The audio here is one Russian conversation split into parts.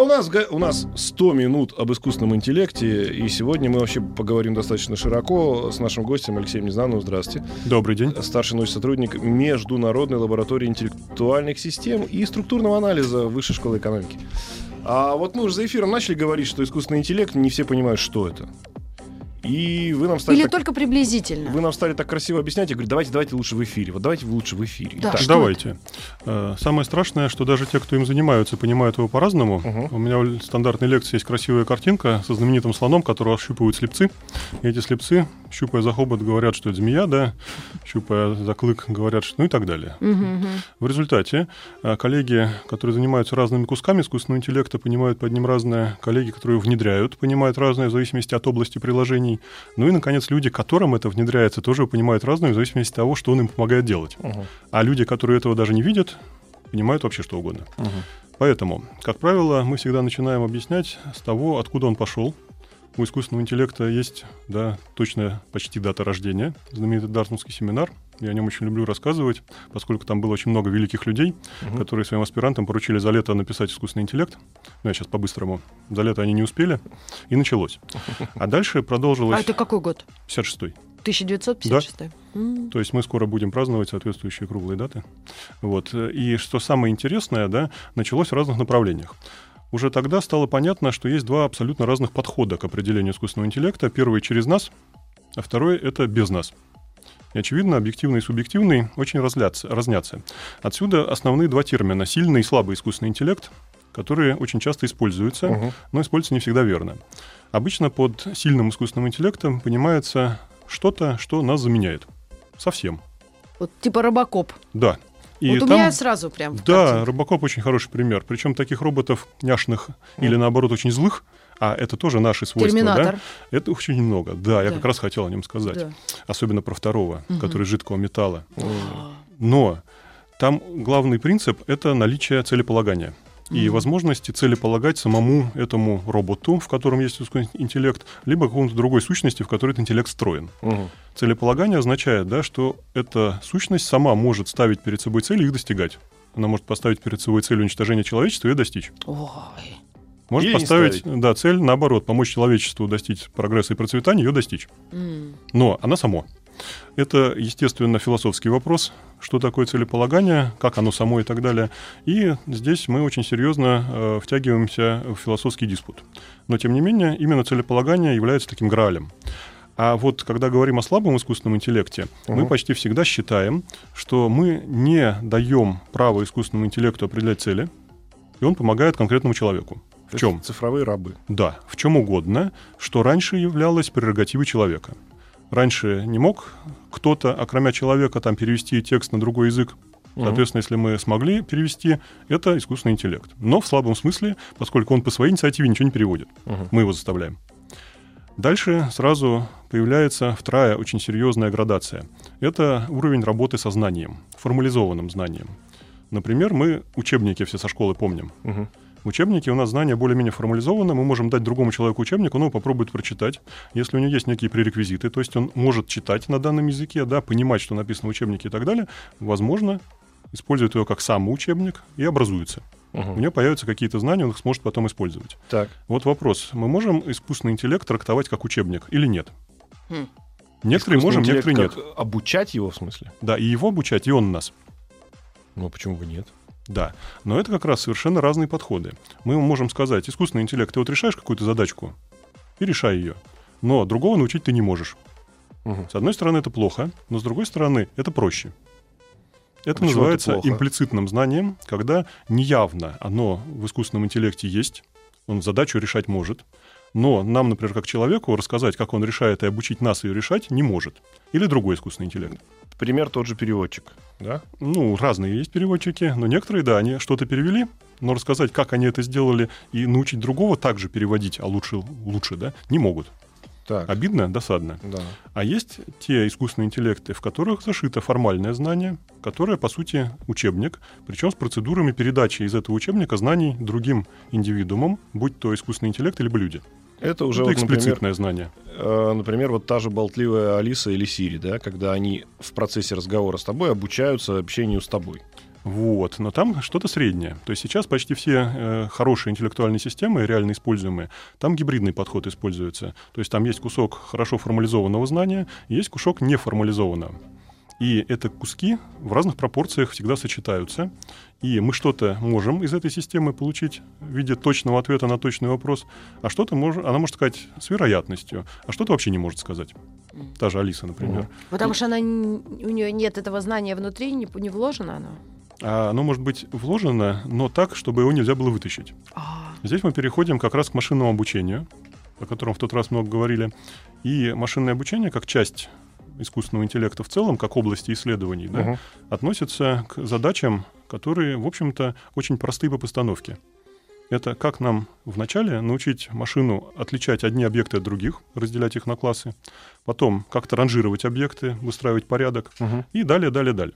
У нас, у нас 100 минут об искусственном интеллекте, и сегодня мы вообще поговорим достаточно широко с нашим гостем Алексеем Незнановым. Здравствуйте. Добрый день. Старший научный сотрудник Международной лаборатории интеллектуальных систем и структурного анализа Высшей школы экономики. А вот мы уже за эфиром начали говорить, что искусственный интеллект, не все понимают, что это. И вы нам стали, Или так, только приблизительно. вы нам стали так красиво объяснять, я говорю, давайте, давайте лучше в эфире. Вот давайте лучше в эфире. Да. Итак, Давайте. Э, Самое страшное, что даже те, кто им занимаются, понимают его по-разному. Мгм. У меня в стандартной лекции есть красивая картинка со знаменитым слоном, которого щупают слепцы. И эти слепцы, щупая за хобот, говорят, что это змея, да, щупая за клык, говорят, что ну и так далее. Мгм, мгм. В результате э, коллеги, которые занимаются разными кусками искусственного интеллекта, понимают под ним разное. Коллеги, которые внедряют, понимают разное в зависимости от области приложений. Ну и, наконец, люди, которым это внедряется, тоже понимают разное в зависимости от того, что он им помогает делать. Мгм. А люди, которые этого даже не видят, понимают вообще что угодно. Мгм. Поэтому, как правило, мы всегда начинаем объяснять с того, откуда он пошел. У искусственного интеллекта есть, да, точная почти дата рождения, знаменитый Дартмутский семинар. Я о нем очень люблю рассказывать, поскольку там было очень много великих людей, Мгм. которые своим аспирантам поручили за лето написать искусственный интеллект. Ну, я сейчас по-быстрому. За лето они не успели, и началось. А дальше продолжилось А это какой год? 56-й. 1956. М. То есть мы скоро будем праздновать соответствующие круглые даты. Вот. И что самое интересное, да, началось в разных направлениях. Уже тогда стало понятно, что есть два абсолютно разных подхода к определению искусственного интеллекта. Первый через нас, а второй это без нас. И, очевидно, объективный и субъективный очень разлятся, разнятся. Отсюда основные два термина – сильный и слабый искусственный интеллект, которые очень часто используются, Мгм. но используются не всегда верно. Обычно под сильным искусственным интеллектом понимается что-то, что нас заменяет. Совсем. Вот типа робокоп. Да. И вот у там- меня сразу прям. Да, картинке. Робокоп очень хороший пример. Причем таких роботов няшных или наоборот очень злых, а это тоже наши свойства, Терминатор. да? Это очень много. Да, я Да. как раз хотел о нем сказать. Да. Особенно про второго, Мгм. который жидкого металла. М. Но там главный принцип — это наличие целеполагания. И возможности целеполагать самому этому роботу, в котором есть искусственный интеллект, либо какому-то другой сущности, в которой этот интеллект встроен. Мгм. Целеполагание означает, да, что эта сущность сама может ставить перед собой цели и их достигать. Она может поставить перед собой цель уничтожения человечества и ее достичь. Ой. Может Или поставить, да, цель, наоборот, помочь человечеству достичь прогресса и процветания, ее достичь. М. Но она само. Это, естественно, философский вопрос, что такое целеполагание, как оно само и так далее. И здесь мы очень серьезно э, втягиваемся в философский диспут. Но, тем не менее, именно целеполагание является таким граалем. А вот когда говорим о слабом искусственном интеллекте, мы Мгм. почти всегда считаем, что мы не даем право искусственному интеллекту определять цели, и он помогает конкретному человеку. В чем? Цифровые рабы. Да, в чем угодно, что раньше являлось прерогативой человека. Раньше не мог кто-то, окромя человека, там перевести текст на другой язык. Соответственно, если мы смогли перевести, это искусственный интеллект. Но в слабом смысле, поскольку он по своей инициативе ничего не переводит. Мгм. Мы его заставляем. Дальше сразу появляется вторая очень серьезная градация. Это уровень работы со знанием, формализованным знанием. Например, мы учебники все со школы помним. Мгм. Учебнике у нас знания более-менее формализованы, мы можем дать другому человеку учебник, он его попробует прочитать. Если у него есть некие пререквизиты, то есть он может читать на данном языке, да, понимать, что написано в учебнике и так далее, возможно, использует его как сам учебник и образуется. Мгм. У него появятся какие-то знания, он их сможет потом использовать. Так. Вот вопрос. Мы можем искусственный интеллект трактовать как учебник или нет? Хм. Некоторые можем, некоторые нет. Обучать его, в смысле? Да, и его обучать, и он нас. Ну, почему бы нет? Да, но это как раз совершенно разные подходы. Мы можем сказать, искусственный интеллект, ты вот решаешь какую-то задачку и решай ее. Но другого научить ты не можешь. Мгм. С одной стороны, это плохо, но с другой стороны, это проще. Это Почему это называется плохо? имплицитным знанием, когда неявно оно в искусственном интеллекте есть, он задачу решать может, но нам, например, как человеку рассказать, как он решает и обучить нас ее решать, не может. Или другой искусственный интеллект. Пример тот же переводчик, да? Ну, разные есть переводчики, но некоторые, да, они что-то перевели, но рассказать, как они это сделали, и научить другого также переводить, а лучше, лучше, да, не могут. Так, Обидно, досадно. да. А есть те искусственные интеллекты, в которых зашито формальное знание, которое, по сути, учебник, причем с процедурами передачи из этого учебника знаний другим индивидуумам, будь то искусственный интеллект либо люди. Это уже, Это вот, например, эксплицитное знание. э, например, вот та же болтливая Алиса или Сири, да, когда они в процессе разговора с тобой обучаются общению с тобой. Вот, но там что-то среднее. То есть сейчас почти все э, хорошие интеллектуальные системы, реально используемые, там гибридный подход используется. То есть там есть кусок хорошо формализованного знания, есть кусок неформализованного. И это куски в разных пропорциях всегда сочетаются. И мы что-то можем из этой системы получить в виде точного ответа на точный вопрос, а что-то мож... она может сказать с вероятностью, а что-то вообще не может сказать. Та же Алиса, например. Потому что она, у нее нет этого знания внутри, не, не вложено оно. А оно может быть вложено, но так, чтобы его нельзя было вытащить. А, Здесь мы переходим как раз к машинному обучению, о котором в тот раз много говорили. И машинное обучение, как часть искусственного интеллекта в целом, как области исследований, да, относится к задачам, которые, в общем-то, очень простые по постановке. Это как нам вначале научить машину отличать одни объекты от других, разделять их на классы, потом как-то ранжировать объекты, выстраивать порядок, Мгм. и далее, далее, далее.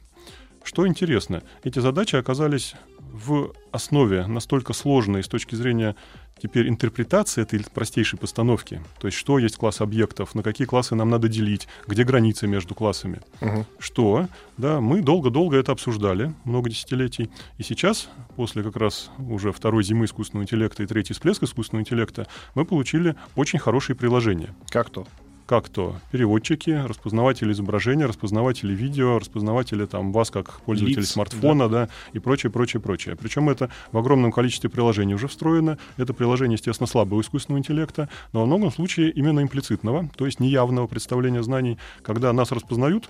Что интересно, эти задачи оказались в основе настолько сложной с точки зрения теперь интерпретации этой простейшей постановки. То есть что есть класс объектов, на какие классы нам надо делить, где границы между классами. Мгм. Что, да, мы долго-долго это обсуждали, много десятилетий. И сейчас, после как раз уже второй зимы искусственного интеллекта и третий всплеск искусственного интеллекта, мы получили очень хорошие приложения Как то? Как то переводчики, распознаватели изображения, распознаватели видео, распознаватели там вас как пользователя Лиц, смартфона, да. и прочее, прочее, прочее. Причем это в огромном количестве приложений уже встроено. Это приложение, естественно, слабого искусственного интеллекта, но во многом случае именно имплицитного, то есть неявного представления знаний, когда нас распознают,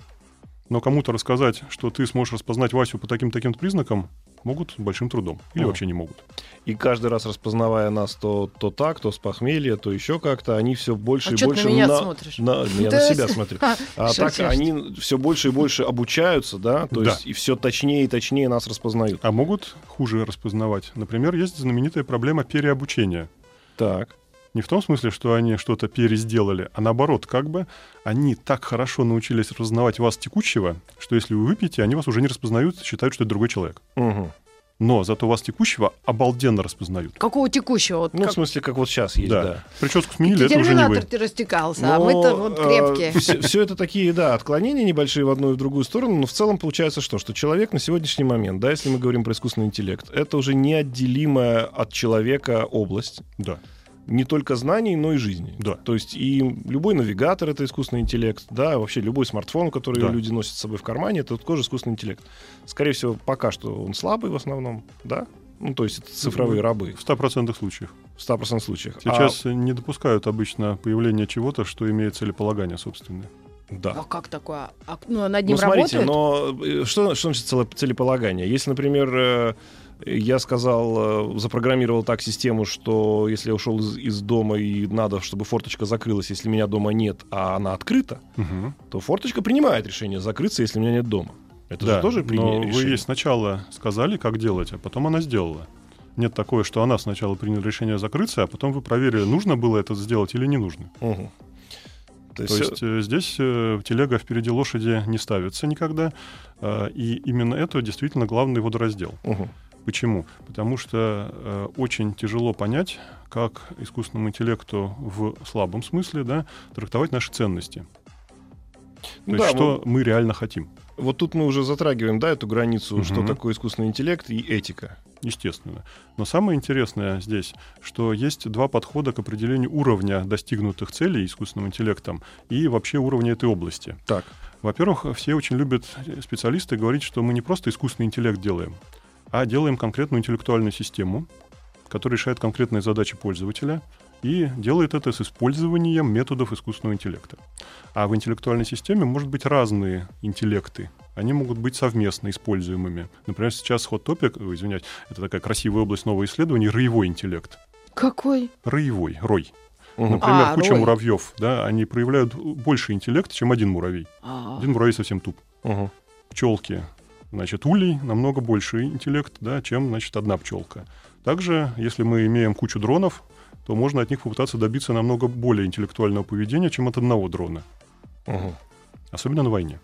но кому-то рассказать, что ты сможешь распознать Васю по таким-таким признакам, могут с большим трудом. Или Ага. вообще не могут. И каждый раз распознавая нас то, то так, то с похмелья, то еще как-то, они все больше А и чё ты больше на меня смотришь? на, я на себя смотрю. А так они все больше и больше обучаются, да, то есть и все точнее и точнее нас распознают. А могут хуже распознавать. Например, есть знаменитая проблема переобучения. Так. Не в том смысле, что они что-то пересделали, а наоборот, как бы они так хорошо научились распознавать вас текущего, что если вы выпьете, они вас уже не распознают, считают, что это другой человек. Мгм. Но зато вас текущего обалденно распознают. Какого текущего? Вот Ну, в как- смысле, как вот сейчас есть, да. да. Прическу сменили, это уже не терминатор вы. ты растекался, а мы-то вот крепкие. Все, это такие, да, отклонения небольшие в одну и в другую сторону, но в целом получается что? Что человек на сегодняшний момент, да, если мы говорим про искусственный интеллект, это уже неотделимая от человека область. Да. Не только знаний, но и жизни. Да. То есть и любой навигатор — это искусственный интеллект, да, вообще любой смартфон, который Да. люди носят с собой в кармане, это тоже искусственный интеллект. Скорее всего, пока что он слабый в основном, да? Ну, то есть это цифровые рабы В 100% случаев. в 100% случаях. А- Сейчас не допускают обычно появления чего-то, что имеет целеполагание собственное. да. А как такое? А, ну, над ним Ну, смотрите, работают? но э, что, что значит целе- целеполагание? Если, например, э, я сказал, э, запрограммировал так систему, что если я ушел из, из дома и надо, чтобы форточка закрылась, если меня дома нет, а она открыта, Мгм. то форточка принимает решение закрыться, если меня нет дома. Это да, же тоже но принятие вы ей сначала сказали, как делать, а потом она сделала. Нет такое, что она сначала приняла решение закрыться, а потом вы проверили, нужно было это сделать или не нужно. Мгм. То То есть, есть э, здесь э, телега впереди лошади не ставится никогда, э, и именно это действительно главный водораздел. мгм. Почему? Потому что э, очень тяжело понять, как искусственному интеллекту в слабом смысле да, трактовать наши ценности. То Ну есть да, что мы реально хотим, Вот тут мы уже затрагиваем, да, эту границу, что Мгм. такое искусственный интеллект и этика. естественно. Но самое интересное здесь, что есть два подхода к определению уровня достигнутых целей искусственным интеллектом и вообще уровня этой области. Так. Во-первых, все очень любят специалисты говорить, что мы не просто искусственный интеллект делаем, а делаем конкретную интеллектуальную систему, которая решает конкретные задачи пользователя и делает это с использованием методов искусственного интеллекта. А в интеллектуальной системе может быть разные интеллекты. Они могут быть совместно используемыми. Например, сейчас hot topic, ой, извиняюсь, это такая красивая область нового исследования, роевой интеллект. Какой? Роевой, рой. Мгм. Например, А, куча рой. муравьев, да, они проявляют больше интеллект, чем один муравей. А, Один муравей совсем туп Мгм. пчелки, значит, улей намного больше интеллект, да, чем, значит, одна пчелка. Также, если мы имеем кучу дронов, то можно от них попытаться добиться намного более интеллектуального поведения, чем от одного дрона. Мгм. Особенно на войне.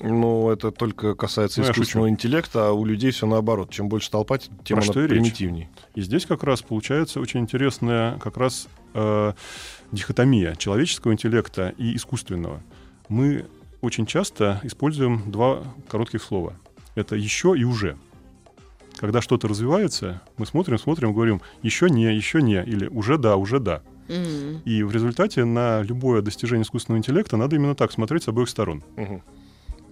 Ну, это только касается Ну, искусственного шучу. интеллекта, а у людей все наоборот. Чем больше толпа, тем Про она что речь. примитивней. И здесь как раз получается очень интересная как раз э, дихотомия человеческого интеллекта и искусственного. Мы очень часто используем два коротких слова. Это еще и уже. Когда что-то развивается, мы смотрим, смотрим, говорим еще не, еще не, или уже да, уже да. М. И в результате на любое достижение искусственного интеллекта надо именно так смотреть с обоих сторон. Мгм.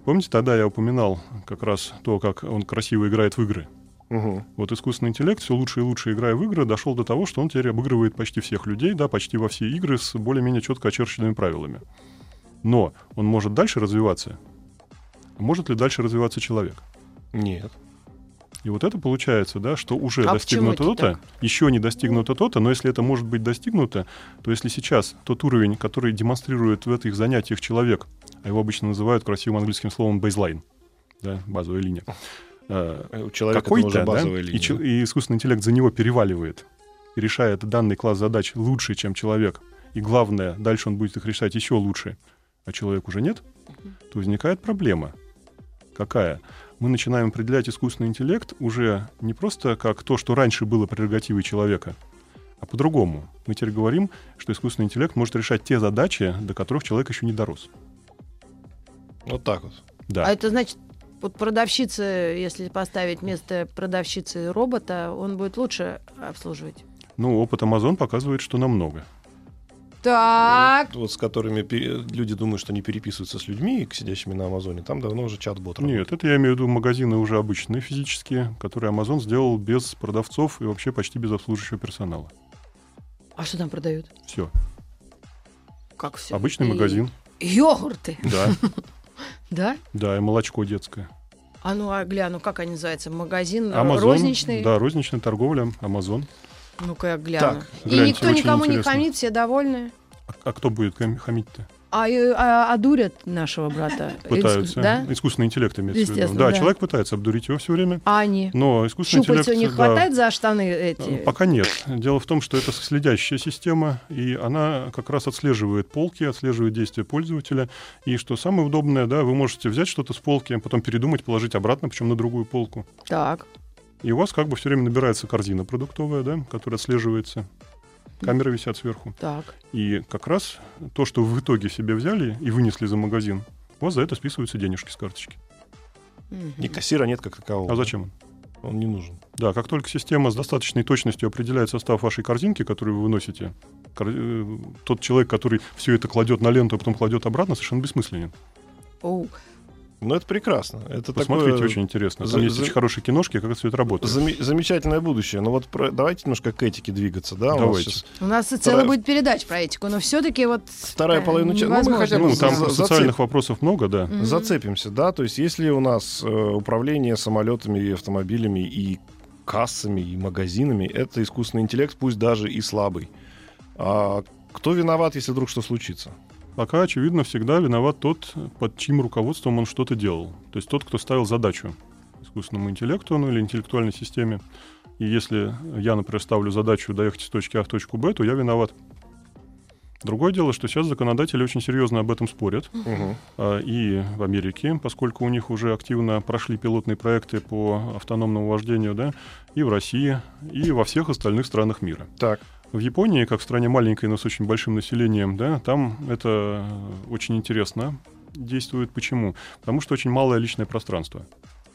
Помните, тогда я упоминал как раз то, как он красиво играет в игры. Мгм. Вот искусственный интеллект все лучше и лучше играя в игры дошел до того, что он теперь обыгрывает почти всех людей, да, почти во все игры с более-менее четко очерченными правилами. Но он может дальше развиваться. А Может ли дальше развиваться человек? Нет. И вот это получается, да, что уже А достигнуто то-то, еще не достигнуто то-то, но если это может быть достигнуто, то если сейчас тот уровень, который демонстрирует в этих занятиях человек, а его обычно называют красивым английским словом baseline, да, базовая линия, э, Э, У человека какой-то, уже да, базовая и, линия. чел- и искусственный интеллект за него переваливает и решает данный класс задач лучше, чем человек, и главное, дальше он будет их решать еще лучше, а человек уже нет, то возникает проблема. Какая? Мы начинаем определять искусственный интеллект уже не просто как то, что раньше было прерогативой человека, а по-другому. Мы теперь говорим, что искусственный интеллект может решать те задачи, до которых человек еще не дорос. Вот так вот. Да. А это значит, вот продавщица, если поставить вместо продавщицы робота, он будет лучше обслуживать. Ну, опыт Amazon показывает, что намного. Так. Вот с которыми люди думают, что они переписываются с людьми, сидящими на Амазоне. Там давно уже чат-бот работает. Нет, это я имею в виду магазины уже обычные, физические, которые Amazon сделал без продавцов и вообще почти без обслуживающего персонала. А что там продают? Все. Как все? Обычный магазин. Йогурты, Да, да? да, и молочко детское. А ну, а гляну, как они называются? Магазин Amazon, розничный? Да, розничная торговля, Amazon. Ну-ка я гляну. Так, И гляньте, никто очень никому не интересно. хамит, все довольны. А, а кто будет хам- хамить-то? А, и- а, одурят нашего брата. Пытаются. Да? Искусственный интеллект имеется в виду. Естественно, Да, да. человек пытается обдурить его все время, А они? но искусственный Щупальца у интеллект... них да, хватает за штаны э, эти? Пока нет. Дело в том, что это следящая система, и она как раз отслеживает полки, отслеживает действия пользователя. И что самое удобное, да, вы можете взять что-то с полки, а потом передумать, положить обратно, причем на другую полку. Так. И у вас как бы все время набирается корзина продуктовая, да, которая отслеживается. Камеры висят сверху. Так. И как раз то, что вы в итоге себе взяли и вынесли за магазин, у вас за это списываются денежки с карточки. Мгм. И кассира нет как такового. А зачем он? Он не нужен. Да, как только система с достаточной точностью определяет состав вашей корзинки, которую вы выносите, кор- э, тот человек, который все это кладет на ленту, а потом кладет обратно, совершенно бессмысленен. Оу. Но это прекрасно. Это Посмотрите, такое очень интересно. Там за- есть за- очень хорошие киношки, как все это работает. заме- замечательное будущее. Но вот про- давайте немножко к этике двигаться. Да? У нас Давайте. щас У нас и целая Вторая- будет передача про этику, но все-таки вот... Вторая э, половина часа. Ну, мы хотя бы Ну, там за- зацеп- социальных вопросов много, да. Мгм. Зацепимся, да, то есть если у нас э, управление самолетами и автомобилями и кассами и магазинами, это искусственный интеллект, пусть даже и слабый. А кто виноват, если вдруг что случится? Пока, очевидно, всегда виноват тот, под чьим руководством он что-то делал. То есть тот, кто ставил задачу искусственному интеллекту ну, или интеллектуальной системе. И если я, например, ставлю задачу доехать из точки А в точку Б, то я виноват. Другое дело, что сейчас законодатели очень серьезно об этом спорят. А, И в Америке, поскольку у них уже активно прошли пилотные проекты по автономному вождению, да, и в России, и во всех остальных странах мира. Так, В Японии, как в стране маленькой, но с очень большим населением, да, там это очень интересно действует. Почему? Потому что очень малое личное пространство.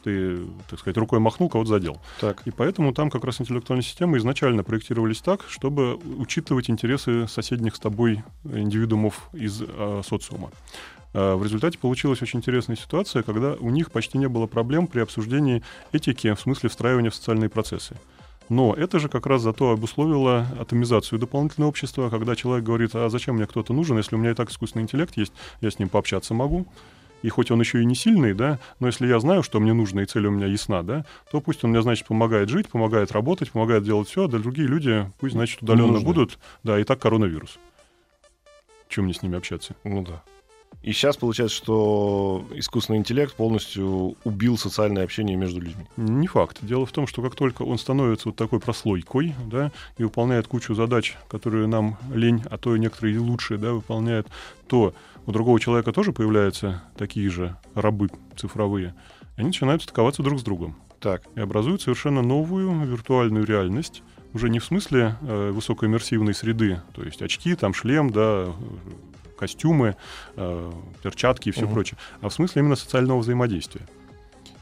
Ты, так сказать, рукой махнул, кого-то задел. так. И поэтому там как раз интеллектуальные системы изначально проектировались так, чтобы учитывать интересы соседних с тобой индивидуумов из э, социума. Э, В результате получилась очень интересная ситуация, когда у них почти не было проблем при обсуждении этики в смысле встраивания в социальные процессы. Но это же как раз зато обусловило атомизацию дополнительного общества, когда человек говорит, а зачем мне кто-то нужен, если у меня и так искусственный интеллект есть, я с ним пообщаться могу. И хоть он еще и не сильный, да, но если я знаю, что мне нужно, и цель у меня ясна, да, то пусть он мне, значит, помогает жить, помогает работать, помогает делать все, а другие люди пусть, значит, удаленно будут, да, и так коронавирус. Чем мне с ними общаться? Ну да. И сейчас получается, что искусственный интеллект полностью убил социальное общение между людьми. Не факт. Дело в том, что как только он становится вот такой прослойкой, да, и выполняет кучу задач, которые нам лень, а то и некоторые лучшие, да, выполняет, то у другого человека тоже появляются такие же рабы цифровые. И они начинают стыковаться друг с другом. Так. И образуют совершенно новую виртуальную реальность, уже не в смысле э, высокоиммерсивной среды, то есть очки, там шлем, да, костюмы, э, перчатки и все Мгм. прочее, а в смысле именно социального взаимодействия.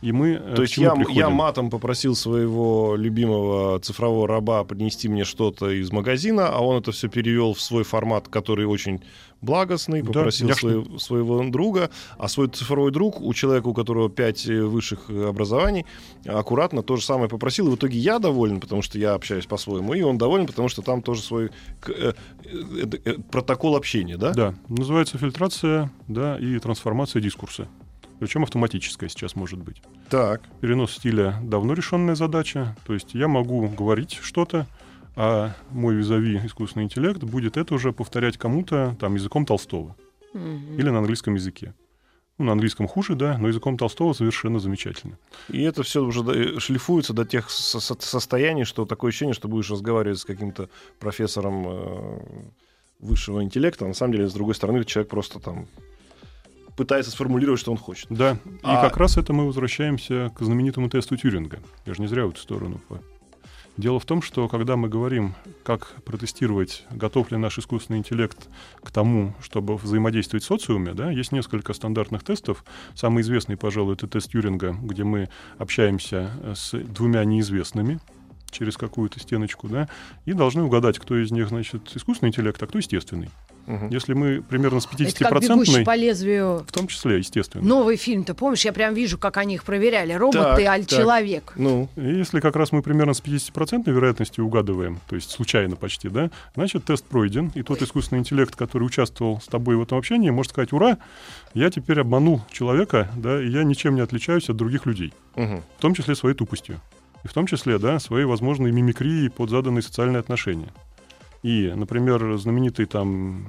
И мы э, То есть я, приходим? я матом попросил своего любимого цифрового раба принести мне что-то из магазина, а он это все перевел в свой формат, который очень благостный, Да, попросил яшный. свое- своего друга, а свой цифровой друг, у человека, у которого пять э, высших э, образований, аккуратно то же самое попросил, и в итоге я доволен, потому что я общаюсь по-своему, и он доволен, потому что там тоже свой э, э, э, протокол общения, да? Да, называется фильтрация, да, и трансформация дискурса. Причем автоматическая сейчас может быть. Так. Перенос стиля давно решенная задача. То есть я могу говорить что-то, а мой визави искусственный интеллект будет это уже повторять кому-то там языком Толстого Мгм. или на английском языке. Ну, на английском хуже, да, но языком Толстого совершенно замечательно. И это все уже э, шлифуется до тех со- со- состояний, что такое ощущение, что будешь разговаривать с каким-то профессором э, высшего интеллекта, а на самом деле, с другой стороны, человек просто там пытается сформулировать, что он хочет. Да, и А- как раз это мы возвращаемся к знаменитому тесту Тюринга. Я же не зря в эту сторону. Дело в том, что когда мы говорим, как протестировать, готов ли наш искусственный интеллект к тому, чтобы взаимодействовать в социуме, да, есть несколько стандартных тестов. Самый известный, пожалуй, это тест Тюринга, где мы общаемся э, с двумя неизвестными через какую-то стеночку, да, и должны угадать, кто из них, значит, искусственный интеллект, а кто естественный. Мгм. Если мы примерно с Это как бегущий 50-процентной, по лезвию. в том числе, естественно. Новый фильм, ты помнишь? Я прям вижу, как они их проверяли. Робот Так, ты, аль человек. Ну, И Если как раз мы примерно с 50% вероятностью угадываем, то есть случайно почти, да, значит тест пройден, и тот искусственный интеллект, который участвовал с тобой в этом общении, может сказать, ура, я теперь обманул человека, да, и я ничем не отличаюсь от других людей, мгм. в том числе своей тупостью, и в том числе, да, своей возможной мимикрией под заданные социальные отношения. И, например, знаменитый там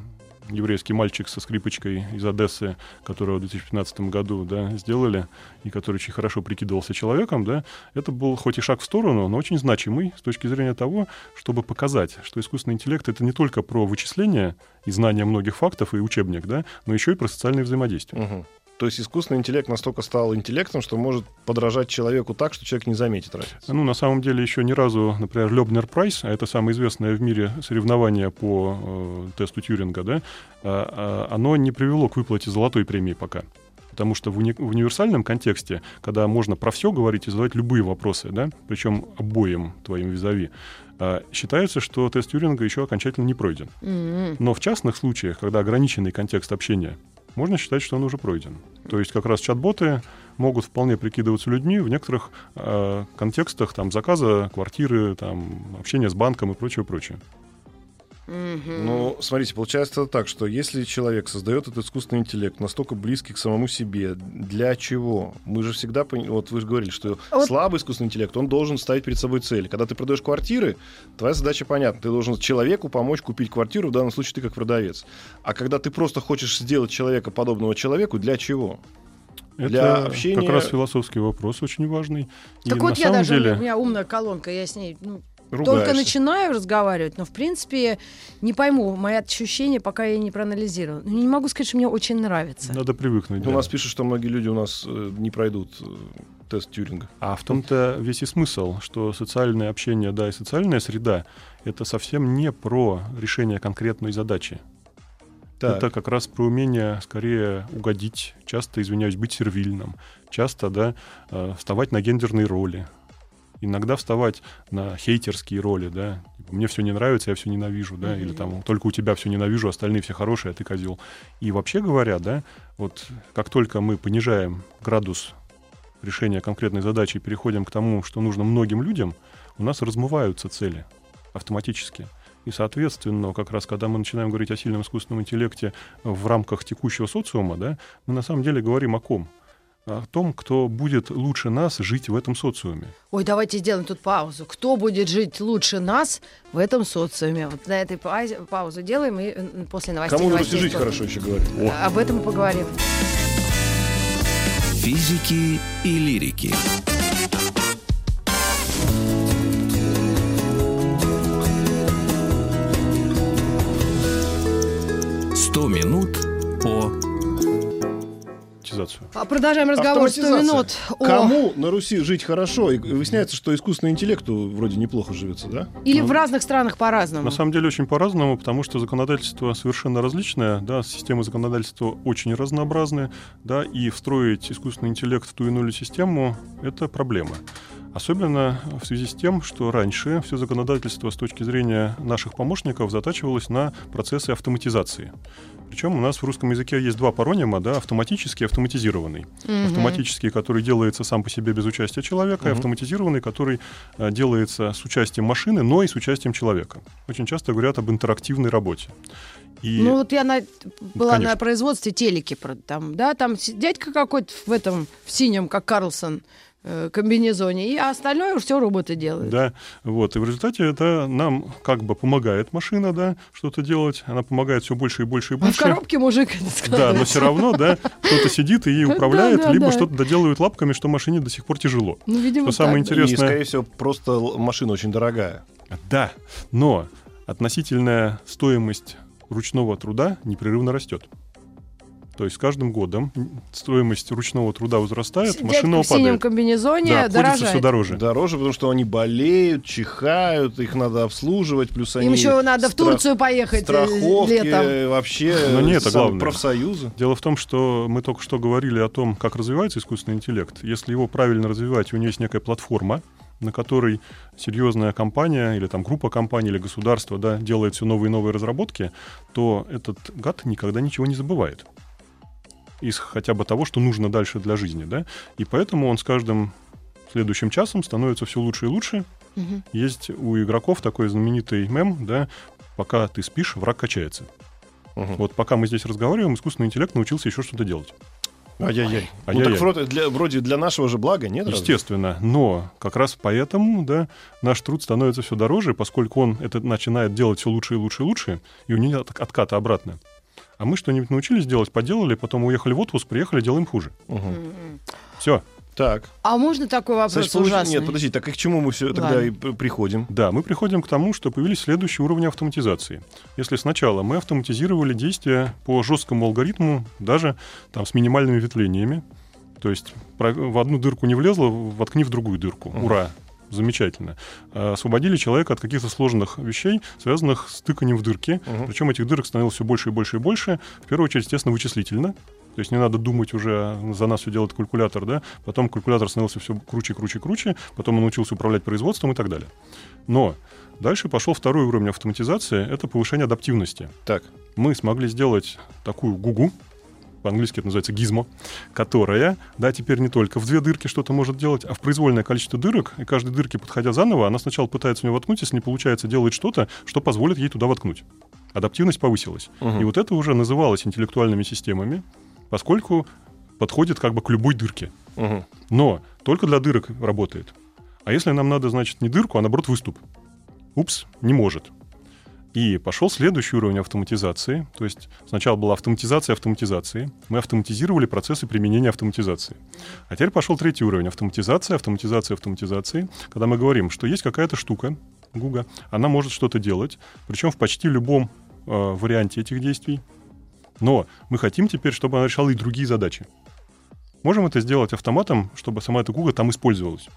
еврейский мальчик со скрипочкой из Одессы, которого в 2015 году да, сделали, и который очень хорошо прикидывался человеком, да, это был хоть и шаг в сторону, но очень значимый с точки зрения того, чтобы показать, что искусственный интеллект — это не только про вычисление и знание многих фактов и учебник, да, но еще и про социальное взаимодействие. Мгм. То есть искусственный интеллект настолько стал интеллектом, что может подражать человеку так, что человек не заметит разницы. Ну, на самом деле, еще ни разу, например, Лебнер Прайс, а это самое известное в мире соревнование по э, тесту Тьюринга, да, а, оно не привело к выплате золотой премии пока. Потому что в, уни- в универсальном контексте, когда можно про все говорить и задавать любые вопросы, да, причем обоим твоим визави, а, считается, что тест Тьюринга еще окончательно не пройден. М-м. Но в частных случаях, когда ограниченный контекст общения, можно считать, что он уже пройден. То есть как раз чат-боты могут вполне прикидываться людьми в некоторых э, контекстах там заказа квартиры, там общения с банком и прочее, прочее. Ну, смотрите, получается так, что если человек создает этот искусственный интеллект настолько близкий к самому себе, для чего? Мы же всегда, вот вы же говорили, что Вот- слабый искусственный интеллект, он должен ставить перед собой цели. Когда ты продаешь квартиры, твоя задача понятна. Ты должен человеку помочь купить квартиру, в данном случае ты как продавец. А когда ты просто хочешь сделать человека подобного человеку, для чего? Это Для общения- как раз философский вопрос очень важный. И Так на вот я самом даже, деле... у меня умная колонка, я с ней ну, только Ругаешься. начинаю разговаривать, но в принципе не пойму, мои ощущения пока я не проанализировала. Ну, Не могу сказать, что мне очень нравится. Надо привыкнуть. У да. нас пишут, что многие люди у нас э, не пройдут э, тест Тьюринга. А в том-то весь и смысл, что социальное общение, да, и социальная среда — это совсем не про решение конкретной задачи. Так. Это как раз про умение скорее угодить, часто, извиняюсь, быть сервильным, часто, да, э, вставать на гендерные роли, иногда вставать на хейтерские роли, да, Типа, мне все не нравится, я все ненавижу, да, или там только у тебя все ненавижу, остальные все хорошие, а ты козел. И вообще говоря, да, вот как только мы понижаем градус решения конкретной задачи и переходим к тому, что нужно многим людям, у нас размываются цели автоматически. И, соответственно, как раз когда мы начинаем говорить о сильном искусственном интеллекте в рамках текущего социума, да, мы на самом деле говорим о ком? О том, кто будет лучше нас жить в этом социуме. Ой, давайте сделаем тут паузу. Кто будет жить лучше нас в этом социуме? Вот на этой паузе, паузу делаем и после новостей. Кому новостей жить хорошо еще говорят. А, Об этом и поговорим. Физики и лирики. Сто минут Автоматизацию. А Продолжаем разговор 100 Автоматизация. минут. о- Кому на Руси жить хорошо? И выясняется, что искусственному интеллекту вроде неплохо живется, да? Или в разных странах по-разному. На самом деле очень по-разному, потому что законодательство совершенно различное, да, системы законодательства очень разнообразны, да, и встроить искусственный интеллект в ту или иную систему – это проблема. Особенно в связи с тем, что раньше все законодательство с точки зрения наших помощников затачивалось на процессы автоматизации. Причем у нас в русском языке есть два паронима, да, автоматический и автоматизированный. Мгм. Автоматический, который делается сам по себе без участия человека, и Мгм. автоматизированный, который э, делается с участием машины, но и с участием человека. Очень часто говорят об интерактивной работе. И Ну вот я на- была Конечно. на производстве телеки, там, да, там дядька какой-то в этом, в синем, как Карлсон, комбинезоне, и остальное все роботы делают. Да, вот. И в результате это нам как бы помогает машина, да, что-то делать. Она помогает все больше и больше и А в больше. коробке мужик это Да, но все равно, да, кто-то сидит и ей Да, управляет, да, либо да. что-то доделывает лапками, что машине до сих пор тяжело. Ну, видимо, Что самое так, да. И, скорее всего, просто машина очень дорогая. Да, но относительная стоимость ручного труда непрерывно растет. То есть с каждым годом стоимость ручного труда возрастает, Дядька машина в синем падает. комбинезоне Да, дорожает. все дороже. Дороже, потому что они болеют, чихают, их надо обслуживать, плюс они... Им еще надо в Турцию поехать э, Страховки, летом. вообще Но не это главное. профсоюзы. Дело в том, что мы только что говорили о том, как развивается искусственный интеллект. Если его правильно развивать, у него есть некая платформа, на которой серьезная компания или там группа компаний или государство да, делает все новые и новые разработки, то этот гад никогда ничего не забывает. Из хотя бы того, что нужно дальше для жизни. Да? И поэтому он с каждым следующим часом становится все лучше и лучше. Мгм. Есть у игроков такой знаменитый мем, да, пока ты спишь, враг качается. Мгм. Вот пока мы здесь разговариваем, искусственный интеллект научился еще что-то делать. Ай-яй-яй. Ну Ай-яй-яй. так вроде для, вроде для нашего же блага, нет? разве? Естественно, но как раз поэтому, да, наш труд становится все дороже, поскольку он это начинает делать все лучше и лучше и лучше, и у него нет отката обратно. А мы что-нибудь научились делать, поделали, потом уехали в отпуск, приехали, делаем хуже. Мгм. Все. Так. А можно такой вопрос Значит, получ- ужасный? Нет, подожди, так и к чему мы все тогда Ладно. и приходим? Да, мы приходим к тому, что появились следующие уровни автоматизации. Если сначала мы автоматизировали действия по жесткому алгоритму, даже там с минимальными ветвлениями, то есть в одну дырку не влезло, воткни в другую дырку. Ура! Замечательно. А, Освободили человека от каких-то сложных вещей, связанных с тыканием в дырки. Мгм. Причем этих дырок становилось все больше и больше и больше. В первую очередь, естественно, вычислительно. То есть не надо думать уже, за нас все делает калькулятор, да. Потом калькулятор становился все круче, круче, круче. Потом он научился управлять производством и так далее. Но дальше пошел второй уровень автоматизации. Это повышение адаптивности. Так. Мы смогли сделать такую гугу, по-английски это называется гизмо, которая, да, теперь не только в две дырки что-то может делать, а в произвольное количество дырок, и каждой дырке, подходя заново, она сначала пытается в нее воткнуть, если не получается, делает что-то, что позволит ей туда воткнуть. Адаптивность повысилась. Мгм. И вот это уже называлось интеллектуальными системами, поскольку подходит как бы к любой дырке. Мгм. Но только для дырок работает. А если нам надо, значит, не дырку, а наоборот выступ? Упс, не может. И пошел следующий уровень автоматизации. То есть сначала была автоматизация автоматизации. Мы автоматизировали процессы применения автоматизации. А теперь пошел третий уровень автоматизация, автоматизация, автоматизации. Когда мы говорим, что есть какая-то штука, Гуга, она может что-то делать, причем в почти любом э, варианте этих действий. Но мы хотим теперь, чтобы она решала и другие задачи. Можем это сделать автоматом, чтобы сама эта Гуга там использовалась?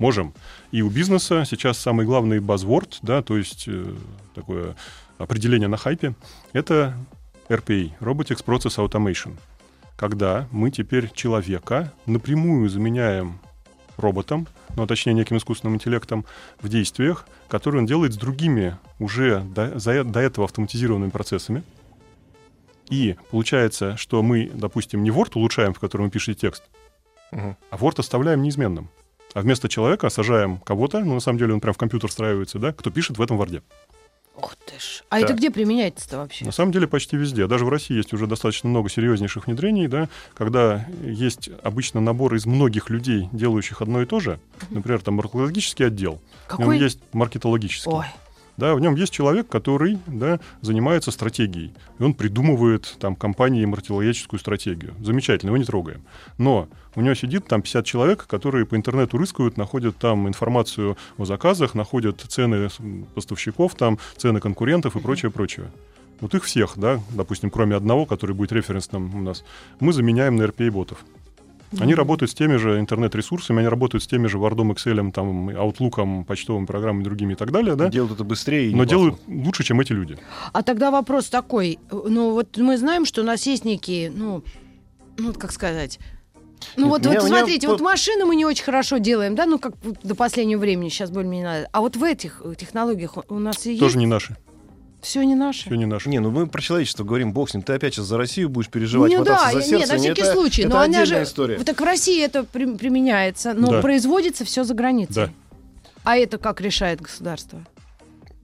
Можем. И у бизнеса сейчас самый главный buzzword, да, то есть э, такое определение на хайпе, это RPA, Robotics Process Automation. Когда мы теперь человека напрямую заменяем роботом, ну, а точнее неким искусственным интеллектом в действиях, которые он делает с другими уже до, за- до этого автоматизированными процессами. И получается, что мы, допустим, не Word улучшаем, в котором вы пишете текст, Мгм. а Word оставляем неизменным. А вместо человека сажаем кого-то, ну, на самом деле он прям в компьютер встраивается, да, кто пишет в этом Word. Ух ты ж. А Да. это где применяется-то вообще? На самом деле почти везде. Даже в России есть уже достаточно много серьезнейших внедрений, да, когда есть обычно набор из многих людей, делающих одно и то же. Например, там маркетологический отдел. Какой? есть маркетологический. Ой, Да, в нем есть человек, который да, занимается стратегией. И он придумывает там компании маркетологическую стратегию. Замечательно, его не трогаем. Но у него сидит там 50 человек, которые по интернету рыскают, находят там информацию о заказах, находят цены поставщиков, там, цены конкурентов и прочее, прочее. Вот их всех, да, допустим, кроме одного, который будет референсным у нас, мы заменяем на RPA-ботов. Они работают с теми же интернет-ресурсами, они работают с теми же Word, Excel, там, Outlook, почтовыми программами, другими и так далее, да? Делают это быстрее. и но делают лучше, чем эти люди. А тогда вопрос такой. Ну, вот мы знаем, что у нас есть некие, ну, ну, как сказать... Ну Нет, вот, меня- вот меня смотрите, по- вот машины мы не очень хорошо делаем, да, ну как до последнего времени сейчас более-менее надо. А вот в этих технологиях у- нас и Тоже есть не наши. Все не наше. Все не наши. Не, ну мы про человечество говорим, бог с ним. Ты опять сейчас за Россию будешь переживать, ну да, за нет, сердце. на не, всякий это- случай. Это но она отдельная же, история. Вот так в России это при- применяется, но Да. производится все за границей. Да. А это как решает государство?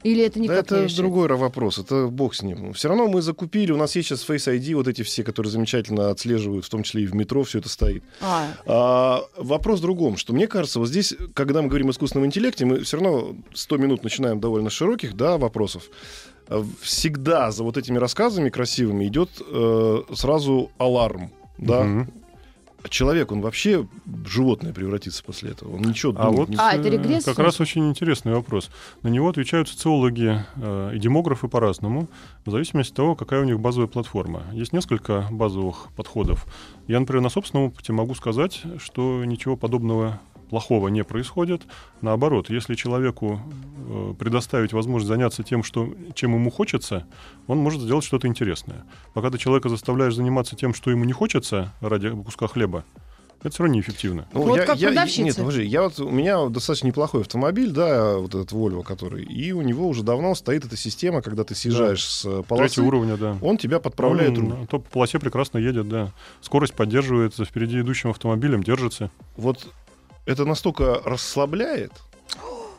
Или это Да никак не это решается? другой вопрос, это бог с ним. Все равно мы закупили, у нас есть сейчас Face ID, вот эти все, которые замечательно отслеживают, в том числе и в метро все это стоит. А, А, вопрос в другом, что мне кажется, вот здесь, когда мы говорим о искусственном интеллекте, мы все равно 100 минут начинаем довольно широких да, вопросов. А, Всегда за вот этими рассказами красивыми идет э, сразу аларм. Да? Мгм. Человек, он вообще в животное превратится после этого. Он ничего А вот не- А, это э, регресс, как раз очень интересный вопрос. На него отвечают социологи э, и демографы по-разному, в зависимости от того, какая у них базовая платформа. Есть несколько базовых подходов. Я, например, на собственном опыте могу сказать, что ничего подобного плохого не происходит. Наоборот, если человеку э, предоставить возможность заняться тем, что, чем ему хочется, он может сделать что-то интересное. Пока ты человека заставляешь заниматься тем, что ему не хочется ради куска хлеба, это все равно неэффективно. Ну, Вот я, как я- продавщица. Нет, подожди, я вот, у меня достаточно неплохой автомобиль, да, вот этот Volvo, который, и у него уже давно стоит эта система, когда ты съезжаешь с э, полосы, Третьего уровня, да. он тебя подправляет Он руль. на топ-полосе прекрасно едет, да. Скорость поддерживает, за впереди идущим автомобилем держится. Вот это настолько расслабляет,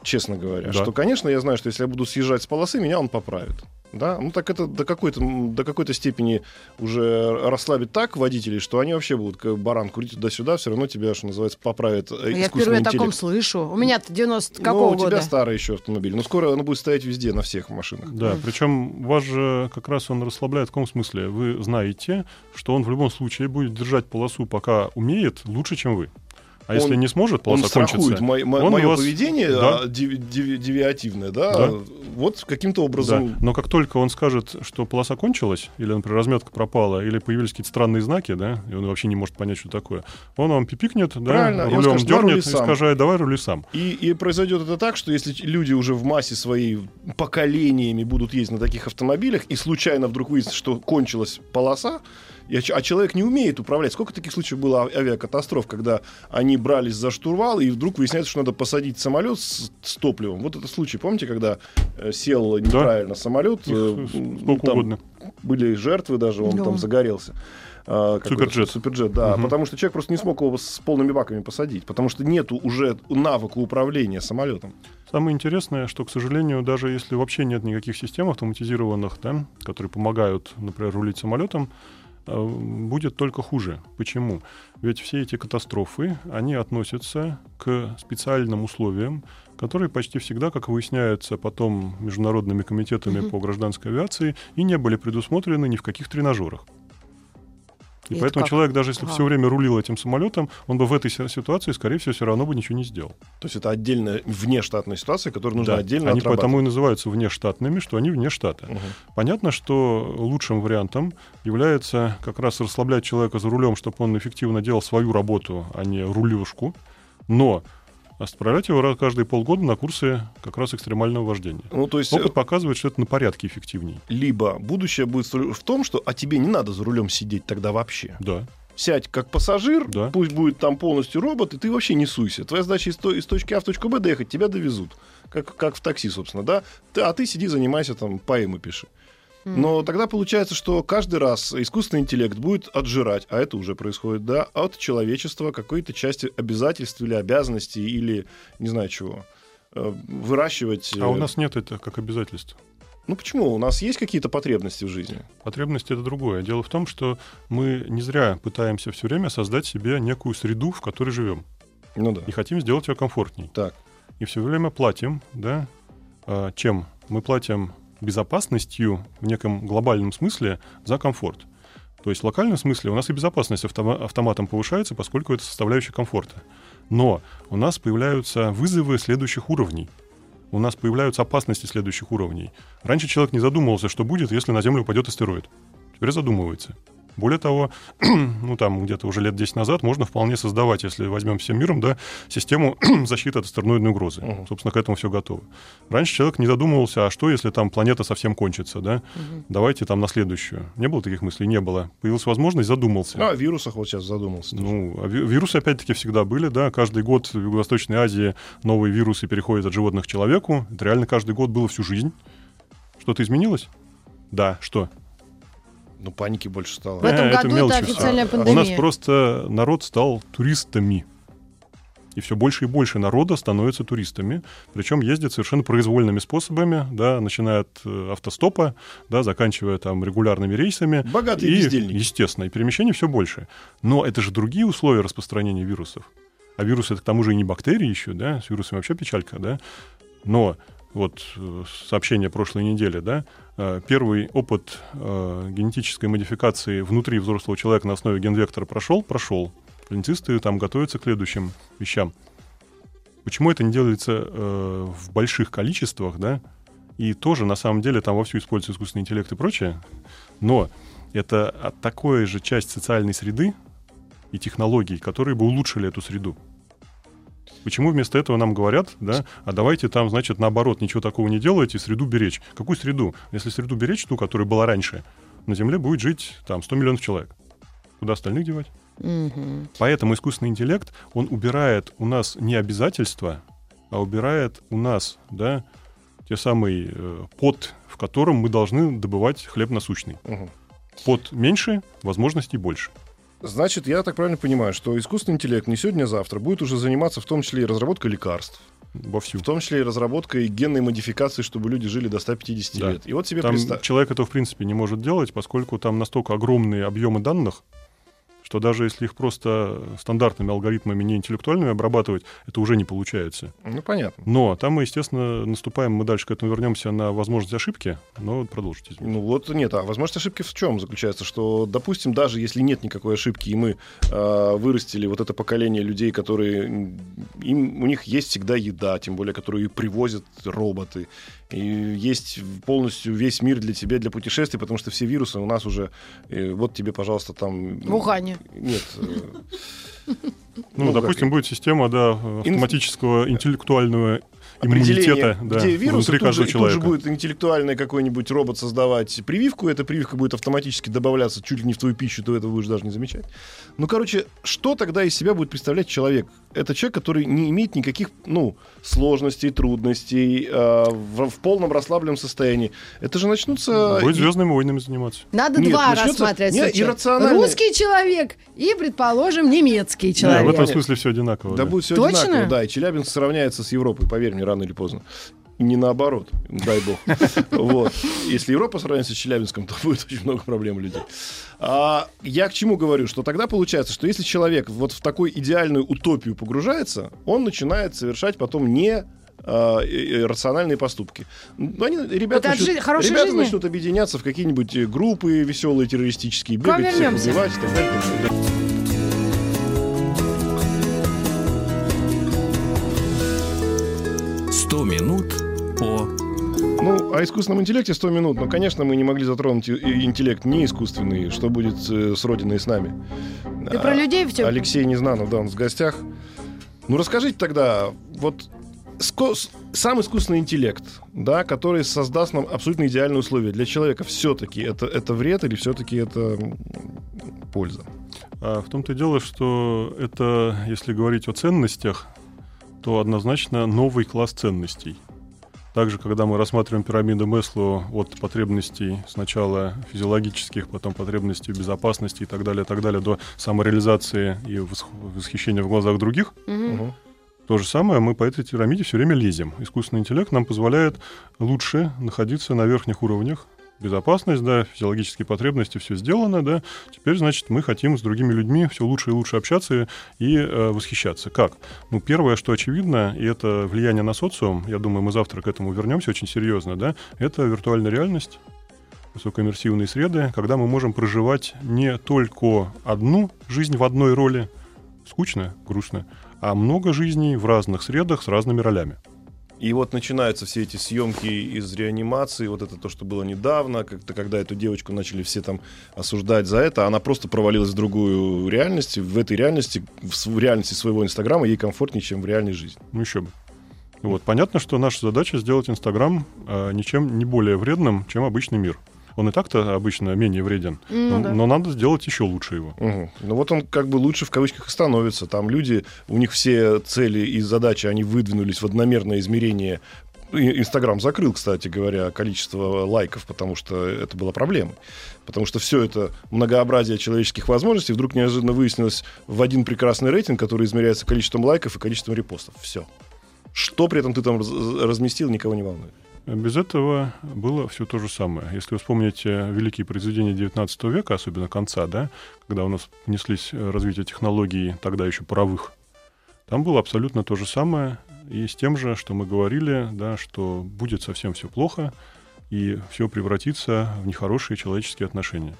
честно говоря, Да. что, конечно, я знаю, что если я буду съезжать с полосы, меня он поправит. Да, ну так это до какой-то, до какой-то степени уже расслабит так водителей, что они вообще будут как баран курить туда-сюда, все равно тебя, что называется, поправит э, я впервые о таком интеллект. слышу. У меня-то 90 Ну, какого у тебя года? старый еще автомобиль. Но скоро он будет стоять везде, на всех машинах. Да, причем вас же как раз он расслабляет в каком смысле? Вы знаете, что он в любом случае будет держать полосу, пока умеет, лучше, чем вы. А если Он- не сможет, Он полоса страхует кончится. мо- мо- он мое вас- поведение Да. а, деви- деви- девиативное, да? Да. Вот каким-то Да. образом. Но как только он скажет, что полоса кончилась, или, например, разметка пропала, или появились какие-то странные знаки, да, и он вообще не может понять, что такое, он вам пипикнет, да, Правильно, он рулем скажет, «На рули дернет и сам». скажет, давай рули сам. И, и произойдет это так, что если люди уже в массе своей поколениями будут ездить на таких автомобилях, и случайно вдруг выяснится, что кончилась полоса, а, человек не умеет управлять. Сколько таких случаев было а- авиакатастроф, когда они брались за штурвал, и вдруг выясняется, что надо посадить самолет с, с топливом. Вот это случай, помните, когда э, сел неправильно самолет? Их э, сколько там угодно. были жертвы даже, он Да. там загорелся. А, Суперджет. Суперджет, да. Мгм. Потому что человек просто не смог его с полными баками посадить. Потому что нету уже навыка управления самолетом. Самое интересное, что, к сожалению, даже если вообще нет никаких систем автоматизированных, да, которые помогают, например, рулить самолетом, будет только хуже. Почему? Ведь все эти катастрофы, они относятся к специальным условиям, которые почти всегда, как выясняется потом международными комитетами Мгм. по гражданской авиации, и не были предусмотрены ни в каких тренажерах. И, И это поэтому как? человек, даже если А. все время рулил этим самолетом, он бы в этой си- ситуации, скорее всего, все равно бы ничего не сделал. То есть это отдельная внештатная ситуация, которую нужно Да, отдельно они отрабатывать. потому и называются внештатными, что они вне штата. Мгм. Понятно, что лучшим вариантом является как раз расслаблять человека за рулем, чтобы он эффективно делал свою работу, а не рулюшку. Но отправлять его каждые полгода на курсы как раз экстремального вождения. Ну, то есть, Опыт показывает, что это на порядке эффективнее. либо будущее будет в том, что а тебе не надо за рулем сидеть тогда вообще. Да. Сядь как пассажир, Да. пусть будет там полностью робот, и ты вообще не суйся. Твоя задача из, из точки А в точку Б доехать, тебя довезут. Как, как в такси, собственно, да? Ты- а ты сиди, занимайся там, поэмы пиши. Но тогда получается, что каждый раз искусственный интеллект будет отжирать, а это уже происходит, да, от человечества какой-то части обязательств или обязанностей или не знаю чего. Э, Выращивать... А у э, нас нет это как обязательств. Ну почему? У нас есть какие-то потребности в жизни? Потребность это другое. Дело в том, что мы не зря пытаемся все время создать себе некую среду, в которой живем. Ну да. И хотим сделать ее комфортней. Так. И все время платим, да, а, чем? Мы платим безопасностью в неком глобальном смысле за комфорт. То есть в локальном смысле у нас и безопасность автома- автоматом повышается, поскольку это составляющая комфорта. Но у нас появляются вызовы следующих уровней. У нас появляются опасности следующих уровней. Раньше человек не задумывался, что будет, если на Землю упадет астероид. Теперь задумывается. Более того, ну там где-то уже лет 10 назад можно вполне создавать, если возьмем всем миром, да, систему защиты от астероидной угрозы. Мгм. Собственно, к этому все готово. Раньше человек не задумывался, а что, если там планета совсем кончится, да? Давайте там на следующую. Не было таких мыслей? Не было. Появилась возможность, задумался. Ну, о вирусах вот сейчас задумался. тоже. Ну, а ви- вирусы опять-таки всегда были, да. Каждый год в Юго-Восточной Азии новые вирусы переходят от животных к человеку. Это реально каждый год было всю жизнь. Что-то изменилось? Да, что? Ну, паники больше стало. В этом Э, это году это мелочи официальная всё. У нас пандемия. просто народ стал туристами. И все больше и больше народа становится туристами. Причем ездит совершенно произвольными способами, да, начиная от э, автостопа, да, заканчивая там регулярными рейсами. Богатые и, бездельники. Естественно, и перемещений все больше. Но это же другие условия распространения вирусов. А вирусы это к тому же и не бактерии еще, да, с вирусами вообще печалька, да. Но вот э, сообщение прошлой недели, да, э, первый опыт э, генетической модификации внутри взрослого человека на основе генвектора прошел, прошел. Клиницисты там готовятся к следующим вещам. Почему это не делается в больших количествах, да? И тоже, на самом деле, там вовсю используется искусственный интеллект и прочее. Но это а, такая же часть социальной среды и технологий, которые бы улучшили эту среду. Почему вместо этого нам говорят, да, а давайте там, значит, наоборот, ничего такого не делайте, среду беречь. Какую среду? Если среду беречь, ту, которая была раньше, на Земле будет жить там 100 миллионов человек. Куда остальных девать? Мгм. Поэтому искусственный интеллект, он убирает у нас не обязательства, а убирает у нас, да, те самый э, пот, в котором мы должны добывать хлеб насущный. Мгм. Пот меньше, возможностей больше. Значит, я так правильно понимаю, что искусственный интеллект не сегодня, а завтра будет уже заниматься в том числе и разработкой лекарств, Вовсю. в том числе и разработкой генной модификации, чтобы люди жили до 150 Да. лет. И вот себе Там представь. человек это в принципе не может делать, поскольку там настолько огромные объемы данных, что даже если их просто стандартными алгоритмами, не интеллектуальными обрабатывать, это уже не получается. Ну, понятно. Но там мы, естественно, наступаем, мы дальше к этому вернемся на возможность ошибки, но продолжите. извините. Ну вот нет, а возможность ошибки в чем заключается? Что, допустим, даже если нет никакой ошибки, и мы э, вырастили вот это поколение людей, которые им, у них есть всегда еда, тем более, которую привозят роботы, и есть полностью весь мир для тебя, для путешествий, потому что все вирусы у нас уже, э, вот тебе, пожалуйста, там... В Ухане. Нет. э, Ну, ну, допустим, как- будет система да, автоматического интеллектуального определение, иммунитета да, где вирус, внутри тут же, и тут же будет интеллектуальный какой-нибудь робот создавать прививку, эта прививка будет автоматически добавляться чуть ли не в твою пищу, ты этого будешь даже не замечать. Ну, короче, что тогда из себя будет представлять человек? Это человек, который не имеет никаких, ну, сложностей, трудностей, э, в, в полном расслабленном состоянии. Это же начнутся... Будет и- звездными войнами заниматься. Надо Нет, два начнется- рассматривать не, случая. иррациональное- Русский человек и, предположим, немецкий Да, в человек. этом смысле все одинаково. Да, да. будет все Точно? одинаково, да. И Челябинск сравняется с Европой, поверь мне, рано или поздно. Не наоборот, дай бог. Вот. Если Европа сравняется с Челябинском, то будет очень много проблем у людей. А я к чему говорю? Что тогда получается, что если человек вот в такую идеальную утопию погружается, он начинает совершать потом не э, рациональные поступки. Ну, Они, ребята, Это от начнут, ребята жизни? начнут объединяться в какие-нибудь э, группы веселые, террористические, бегать, всех убивать и так далее. «100 минут по...» Ну, о искусственном интеллекте 100 минут. Но, конечно, мы не могли затронуть интеллект не искусственный. Что будет э, с Родиной и с нами? Ты А, про людей все... Алексей Незнанов, да, он в гостях. Ну, расскажите тогда, вот сам искусственный интеллект, да, который создаст нам абсолютно идеальные условия для человека, все-таки это, это вред или все-таки это польза? А в том-то и дело, что это, если говорить о ценностях, то однозначно новый класс ценностей. Также, когда мы рассматриваем пирамиду Мэслоу от потребностей сначала физиологических, потом потребностей безопасности и так далее, так далее, до самореализации и восх- восхищения в глазах других. Мгм. То же самое мы по этой пирамиде все время лезем. Искусственный интеллект нам позволяет лучше находиться на верхних уровнях. Безопасность, да, физиологические потребности, все сделано, да. Теперь, значит, мы хотим с другими людьми все лучше и лучше общаться и э, восхищаться. Как? Ну, первое, что очевидно, и это влияние на социум, я думаю, мы завтра к этому вернемся очень серьезно, да, это виртуальная реальность, высокоиммерсивные среды, когда мы можем проживать не только одну жизнь в одной роли, скучно, грустно, а много жизней в разных средах с разными ролями. И вот начинаются все эти съемки из реанимации, вот это то, что было недавно, как-то когда эту девочку начали все там осуждать за это, она просто провалилась в другую реальность, в этой реальности, в реальности своего Инстаграма ей комфортнее, чем в реальной жизни. Ну еще бы. Вот. Понятно, что наша задача сделать Инстаграм э, ничем не более вредным, чем обычный мир. Он и так-то обычно менее вреден, Ну но, да. но надо сделать еще лучше его. Мгм. Ну вот он как бы лучше в кавычках и становится. Там люди, у них все цели и задачи, они выдвинулись в одномерное измерение. Инстаграм закрыл, кстати говоря, количество лайков, потому что это была проблемой. Потому что все это многообразие человеческих возможностей вдруг неожиданно выяснилось в один прекрасный рейтинг, который измеряется количеством лайков и количеством репостов. Все. Что при этом ты там раз- разместил, никого не волнует. Без этого было все то же самое. Если вы вспомните великие произведения XIX века, особенно конца, да, когда у нас внеслись э, развитие технологий, тогда еще паровых, там было абсолютно то же самое. И с тем же, что мы говорили, да, что будет совсем все плохо, и все превратится в нехорошие человеческие отношения.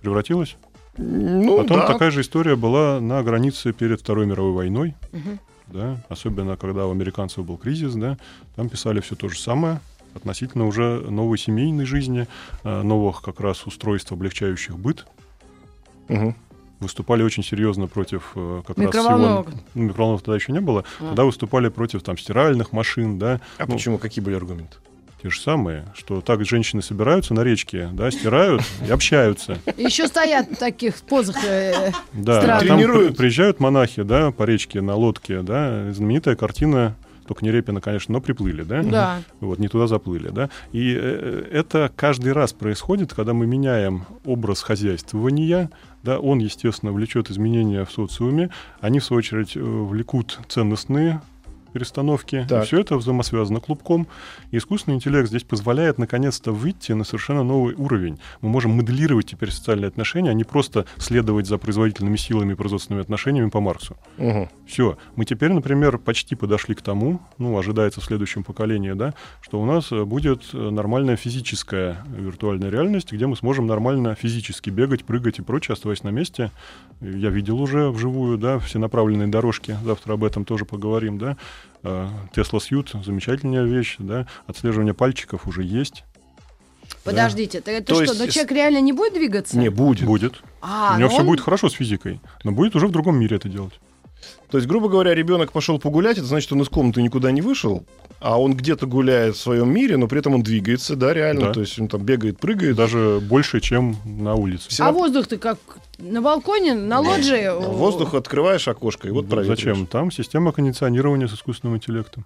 Превратилось? Ну, Потом да. такая же история была на границе перед Второй мировой войной, Мгм. Да, особенно когда у американцев был кризис, да, там писали все то же самое относительно уже новой семейной жизни, э, новых как раз устройств, облегчающих быт. Мгм. Выступали очень серьезно против э, как раз Микроволновок. всего... Ну, микроволновок тогда еще не было. А. Тогда выступали против там стиральных машин, да, А Ну, почему? Какие были аргументы? Те же самые, что так женщины собираются на речке, да, стирают и общаются. Еще стоят в таких позах. э, Да, Странно. а там приезжают монахи, да, по речке на лодке, да, знаменитая картина, только не Репина, конечно, но приплыли, да, Да. вот, не туда заплыли, да, и э, это каждый раз происходит, когда мы меняем образ хозяйствования, да, он, естественно, влечет изменения в социуме, они, в свою очередь, э, влекут ценностные перестановки. Так. Все это взаимосвязано клубком. И искусственный интеллект здесь позволяет наконец-то выйти на совершенно новый уровень. Мы можем моделировать теперь социальные отношения, а не просто следовать за производительными силами и производственными отношениями по Марксу. Мгм. Все. Мы теперь, например, почти подошли к тому, ну, ожидается в следующем поколении, да, что у нас э, будет э, нормальная физическая виртуальная реальность, где мы сможем нормально физически бегать, прыгать и прочее, оставаясь на месте. Я видел уже вживую, да, все направленные дорожки. Завтра об этом тоже поговорим, да. Тесла Сьют, замечательная вещь, да. Отслеживание пальчиков уже есть. Подождите, ты- это То что, есть но человек реально не будет двигаться? Не, будет. Будет. А, у него но все он- будет хорошо с физикой, но будет уже в другом мире это делать. То есть, грубо говоря, ребенок пошел погулять, это значит, он из комнаты никуда не вышел, а он где-то гуляет в своем мире, но при этом он двигается, да, реально. Да. То есть он там бегает, прыгает. Даже больше, чем на улице. Все А на- воздух ты как на балконе, на лоджии? Воздух открываешь окошко, и вот проветриваешь. Зачем? Там система кондиционирования с искусственным интеллектом.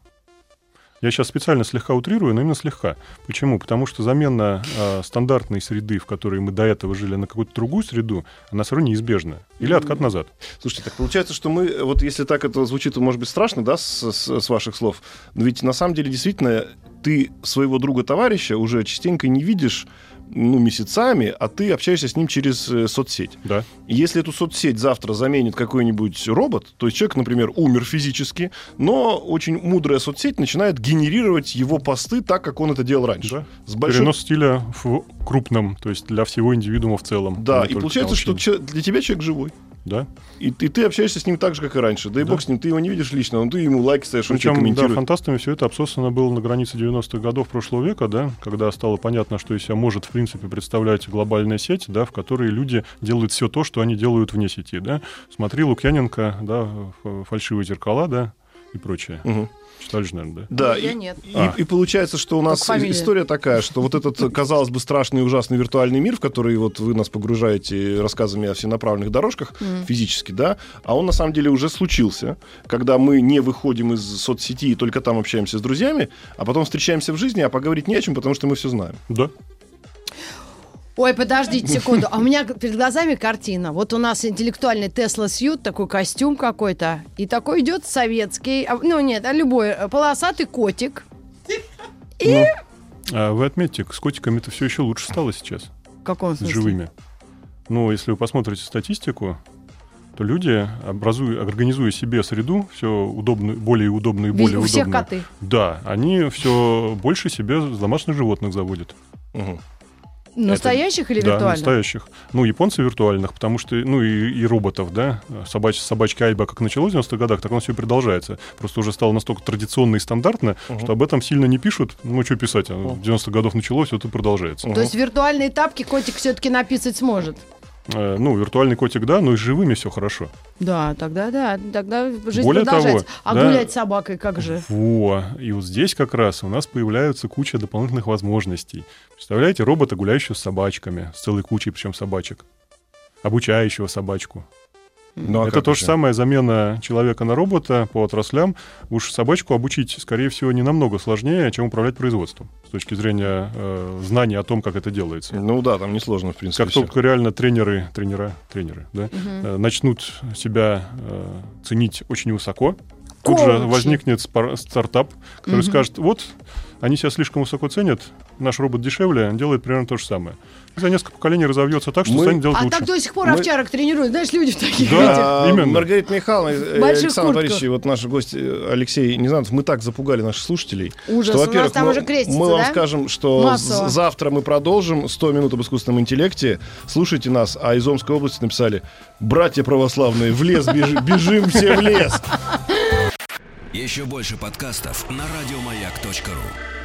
Я сейчас специально слегка утрирую, но именно слегка. Почему? Потому что замена а, стандартной среды, в которой мы до этого жили, на какую-то другую среду, она все равно неизбежна. Или откат назад. Слушайте, так получается, что мы, вот если так это звучит, может быть, страшно, да, с, с- с ваших слов, но ведь на самом деле действительно ты своего друга-товарища уже частенько не видишь ну, месяцами, а ты общаешься с ним через э, соцсеть. Да. И Если эту соцсеть завтра заменит какой-нибудь робот, то есть человек, например, умер физически, но очень мудрая соцсеть начинает генерировать его посты так, как он это делал раньше. Да. С большой... Перенос стиля в крупном, то есть для всего индивидуума в целом. Да, а не и получается, что для тебя человек живой. Да. И, и ты общаешься с ним так же, как и раньше. Да и Да. бог с ним, ты его не видишь лично, но ты ему лайки ставишь, он тебе Причем, да, комментирует. фантастами все это обсосано было на границе 90-х годов прошлого века, да, когда стало понятно, что из себя может, в принципе, представлять глобальная сеть, да, в которой люди делают все то, что они делают вне сети, да. Смотри Лукьяненко, да, фальшивые зеркала, да, и прочее. Мгм. Читали же, наверное, да? Да, Я и, нет. и- А. и получается, что у нас история такая, что вот этот, казалось бы, страшный и ужасный виртуальный мир, в который вот вы нас погружаете рассказами о всенаправленных дорожках Мгм. физически, да, а он на самом деле уже случился, когда мы не выходим из соцсети и только там общаемся с друзьями, а потом встречаемся в жизни, а поговорить не о чем, потому что мы все знаем. Да. Ой, подождите секунду. А у меня перед глазами картина. Вот у нас интеллектуальный Тесла Сьют, такой костюм какой-то. И такой идет советский, а, ну нет, а любой, полосатый котик. И... А вы отметьте, с котиками-то все еще лучше стало сейчас, В каком с живыми. Ну, если вы посмотрите статистику, то люди, образуя, организуя себе среду, все удобно, более удобную и более у всех удобную. коты. Да, они все больше себе домашних животных заводят. Мгм. Настоящих или Да, виртуальных? настоящих. Ну, японцы виртуальных, потому что, ну, и, и роботов, да. Собач, собачка Альба как началось в 90-х годах, так оно все продолжается. Просто уже стало настолько традиционно и стандартно, Мгм. что об этом сильно не пишут. Ну, что писать, а в 90-х годов началось, вот и продолжается. Мгм. То есть виртуальные тапки котик все-таки написать сможет? Э, ну, виртуальный котик, да, но и с живыми все хорошо. Да, тогда да, тогда жизнь Более продолжается. того, а да. гулять с собакой как же? Во, и вот здесь как раз у нас появляются куча дополнительных возможностей. Представляете, робота, гуляющего с собачками, с целой кучей причем собачек, обучающего собачку. Ну, а Это то же самое замена человека на робота по отраслям. Уж собачку обучить, скорее всего, не намного сложнее, чем управлять производством с точки зрения э, знания о том, как это делается. Ну да, там несложно, в принципе. Как всё. только реально тренеры, тренера, тренеры, да, э, начнут себя э, ценить очень высоко, тут же Коучи. возникнет спар- стартап, который Мгм. скажет, вот, они себя слишком высоко ценят, наш робот дешевле, делает примерно то же самое. И за несколько поколений разовьется так, что Мы- станет делать А лучше. так до сих пор Мы- овчарок тренируют. Знаешь, люди в таких Да. этих. А, именно. Маргарита Михайловна, э, больших Александр. Борисович, и вот наш гость э, Алексей Незнанов, мы так запугали наших слушателей. Ужас, что, у нас во-первых, там мы, уже крестится, мы вам да? скажем, что Массово. завтра мы продолжим 100 минут об искусственном интеллекте. Слушайте нас. А из Омской области написали «Братья православные, в лес бежи- бежим все в лес». Еще больше подкастов на радиомаяк.ру.